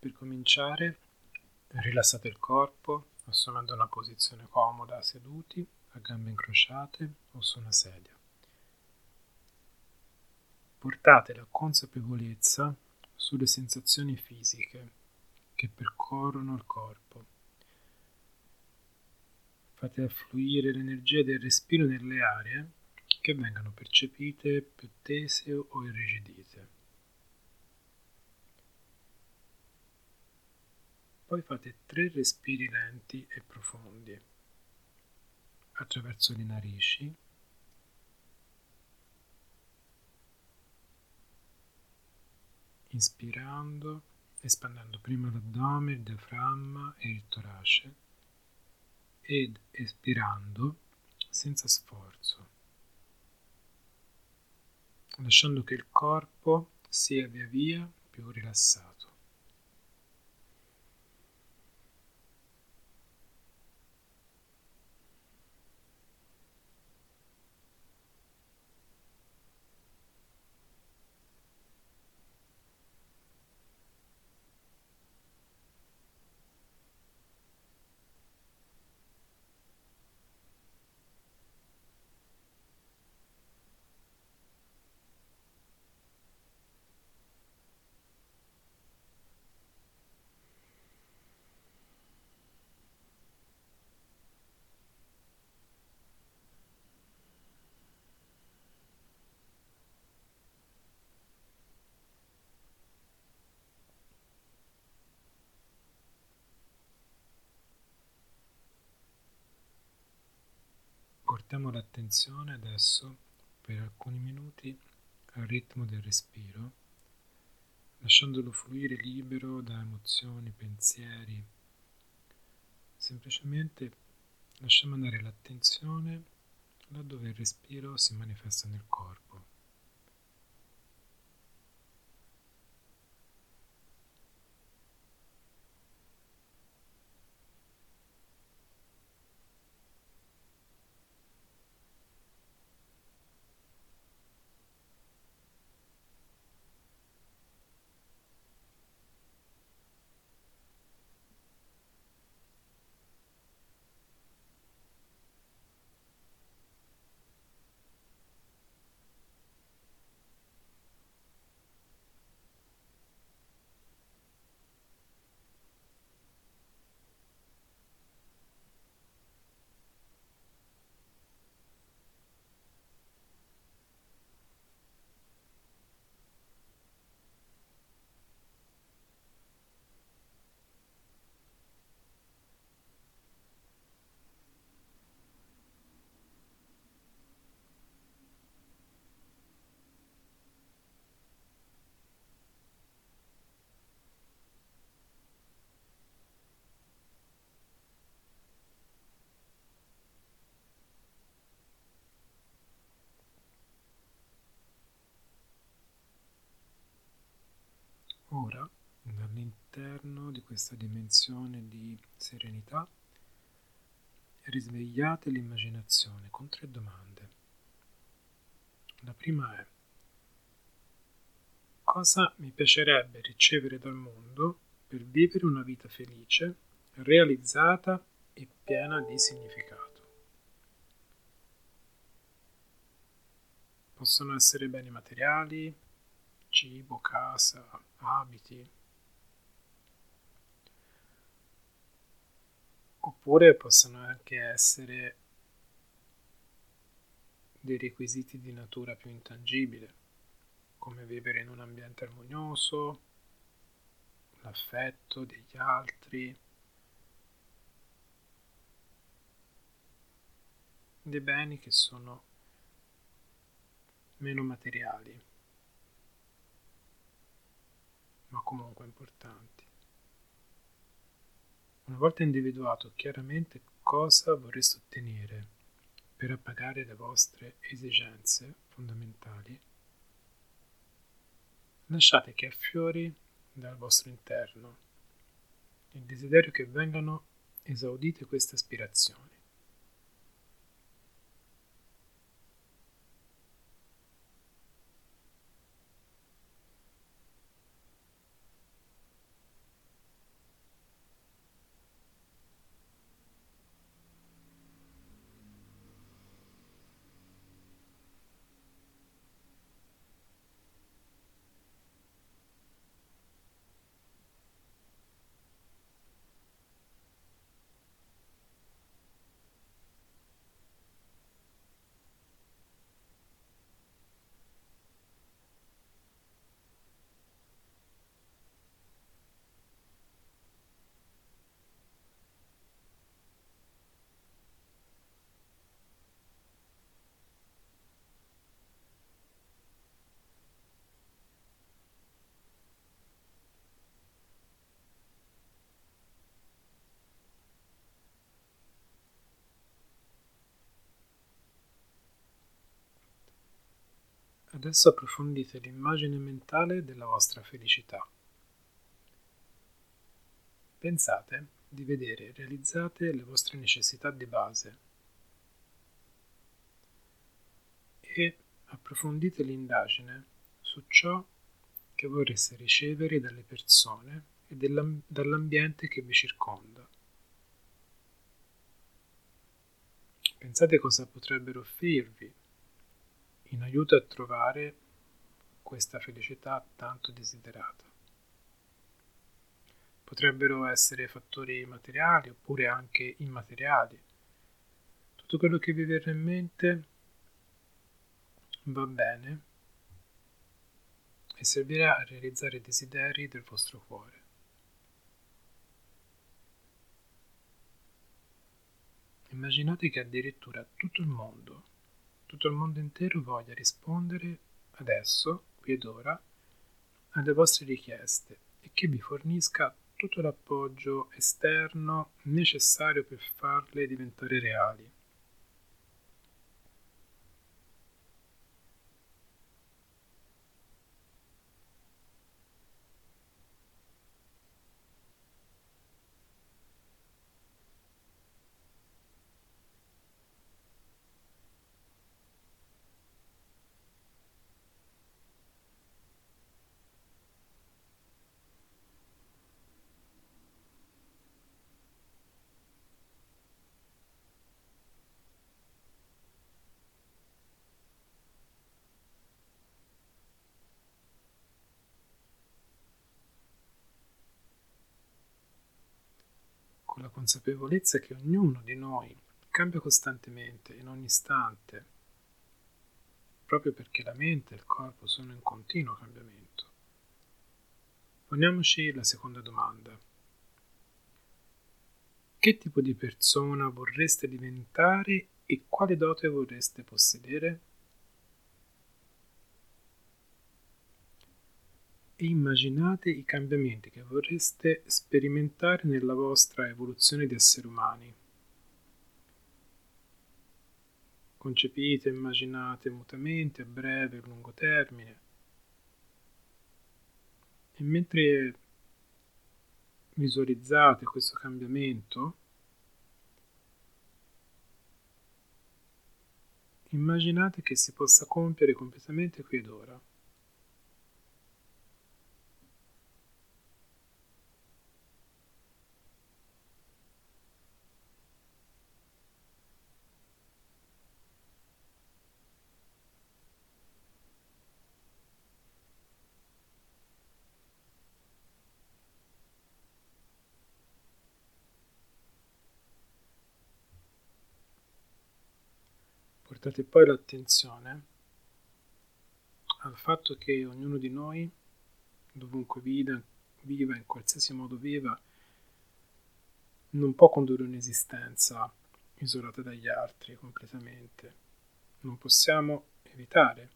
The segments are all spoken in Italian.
Per cominciare, rilassate il corpo, assumendo una posizione comoda seduti, a gambe incrociate o su una sedia. Portate la consapevolezza sulle sensazioni fisiche che percorrono il corpo. Fate affluire l'energia del respiro nelle aree che vengano percepite più tese o irrigidite. Poi fate tre respiri lenti e profondi attraverso le narici. Inspirando, espandendo prima l'addome, il diaframma e il torace ed espirando senza sforzo, lasciando che il corpo sia via via più rilassato. Portiamo l'attenzione adesso per alcuni minuti al ritmo del respiro, lasciandolo fluire libero da emozioni, pensieri. Semplicemente lasciamo andare l'attenzione laddove il respiro si manifesta nel corpo. Ora, dall'interno di questa dimensione di serenità, risvegliate l'immaginazione con tre domande. La prima è cosa mi piacerebbe ricevere dal mondo per vivere una vita felice, realizzata e piena di significato? Possono essere beni materiali, cibo, casa, abiti. Oppure possono anche essere dei requisiti di natura più intangibile, come vivere in un ambiente armonioso, l'affetto degli altri, dei beni che sono meno materiali. ma comunque importanti. Una volta individuato chiaramente cosa vorreste ottenere per appagare le vostre esigenze fondamentali, lasciate che affiori dal vostro interno il desiderio che vengano esaudite queste aspirazioni. Adesso approfondite l'immagine mentale della vostra felicità. Pensate di vedere realizzate le vostre necessità di base e approfondite l'indagine su ciò che vorreste ricevere dalle persone e dall'ambiente che vi circonda. Pensate cosa potrebbero offrirvi in aiuto a trovare questa felicità tanto desiderata. Potrebbero essere fattori materiali oppure anche immateriali. Tutto quello che vi verrà in mente va bene e servirà a realizzare i desideri del vostro cuore. Immaginate che addirittura tutto il mondo tutto il mondo intero voglia rispondere adesso, qui ed ora, alle vostre richieste e che vi fornisca tutto l'appoggio esterno necessario per farle diventare reali. La consapevolezza che ognuno di noi cambia costantemente, in ogni istante, proprio perché la mente e il corpo sono in continuo cambiamento. Poniamoci la seconda domanda. Che tipo di persona vorreste diventare e quale dote vorreste possedere? E immaginate i cambiamenti che vorreste sperimentare nella vostra evoluzione di esseri umani. Concepite, immaginate mutamenti a breve e lungo termine e mentre visualizzate questo cambiamento, immaginate che si possa compiere completamente qui ed ora. Portate poi l'attenzione al fatto che ognuno di noi, dovunque viva, viva, in qualsiasi modo viva, non può condurre un'esistenza isolata dagli altri completamente. Non possiamo evitare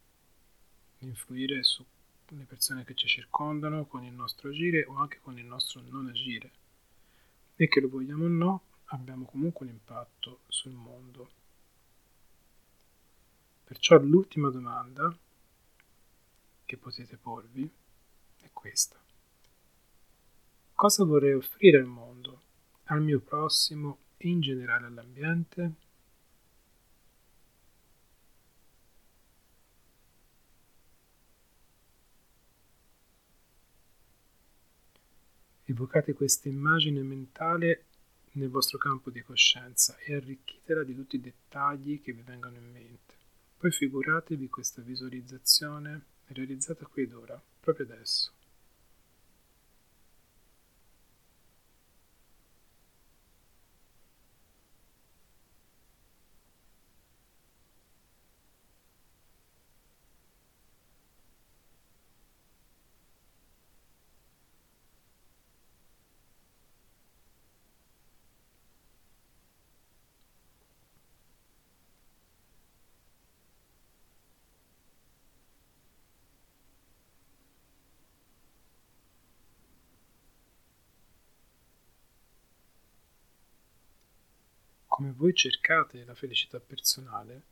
di influire sulle persone che ci circondano con il nostro agire o anche con il nostro non agire. E che lo vogliamo o no, abbiamo comunque un impatto sul mondo Perciò l'ultima domanda che potete porvi è questa. Cosa vorrei offrire al mondo, al mio prossimo e in generale all'ambiente? Evocate questa immagine mentale nel vostro campo di coscienza e arricchitela di tutti i dettagli che vi vengono in mente. Poi figuratevi questa visualizzazione realizzata qui ed ora, proprio adesso. Come voi cercate la felicità personale,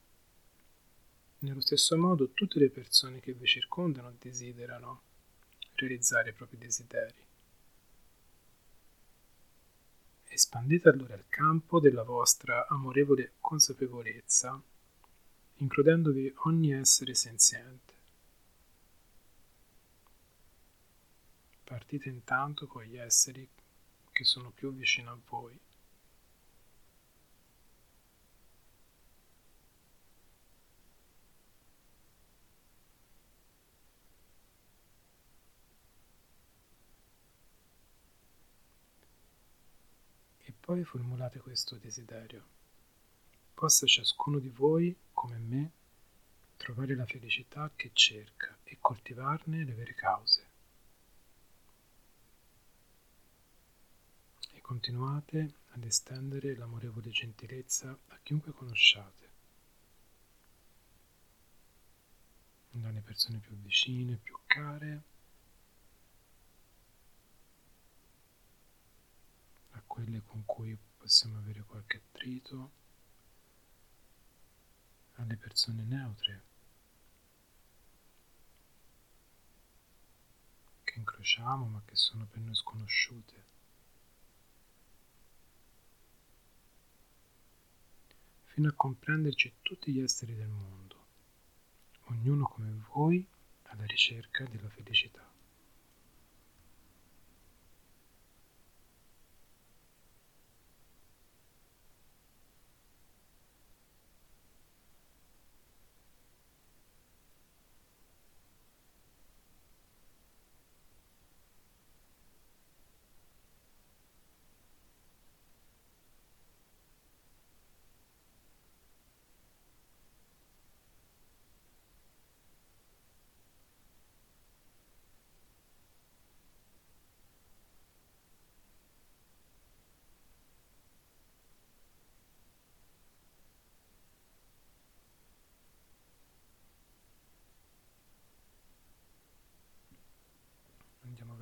Nello stesso modo tutte le persone che vi circondano desiderano realizzare i propri desideri. Espandete allora il campo della vostra amorevole consapevolezza, includendovi ogni essere senziente. Partite intanto con gli esseri che sono più vicino a voi. Poi formulate questo desiderio. Possa ciascuno di voi, come me, trovare la felicità che cerca e coltivarne le vere cause. E continuate ad estendere l'amorevole gentilezza a chiunque conosciate, dalle persone più vicine, più care, quelle con cui possiamo avere qualche attrito, alle persone neutre che incrociamo ma che sono per noi sconosciute. fino a comprenderci tutti gli esseri del mondo, ognuno come voi alla ricerca della felicità.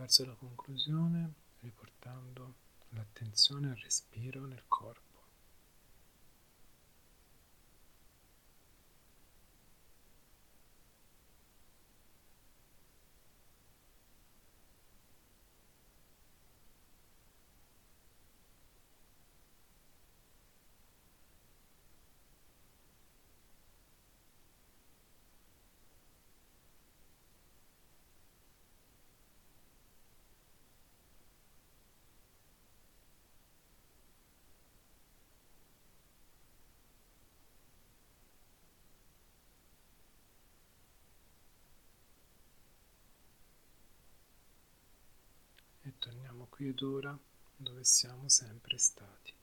Verso la conclusione riportando l'attenzione al respiro nel corpo. Qui ed ora dove siamo sempre stati.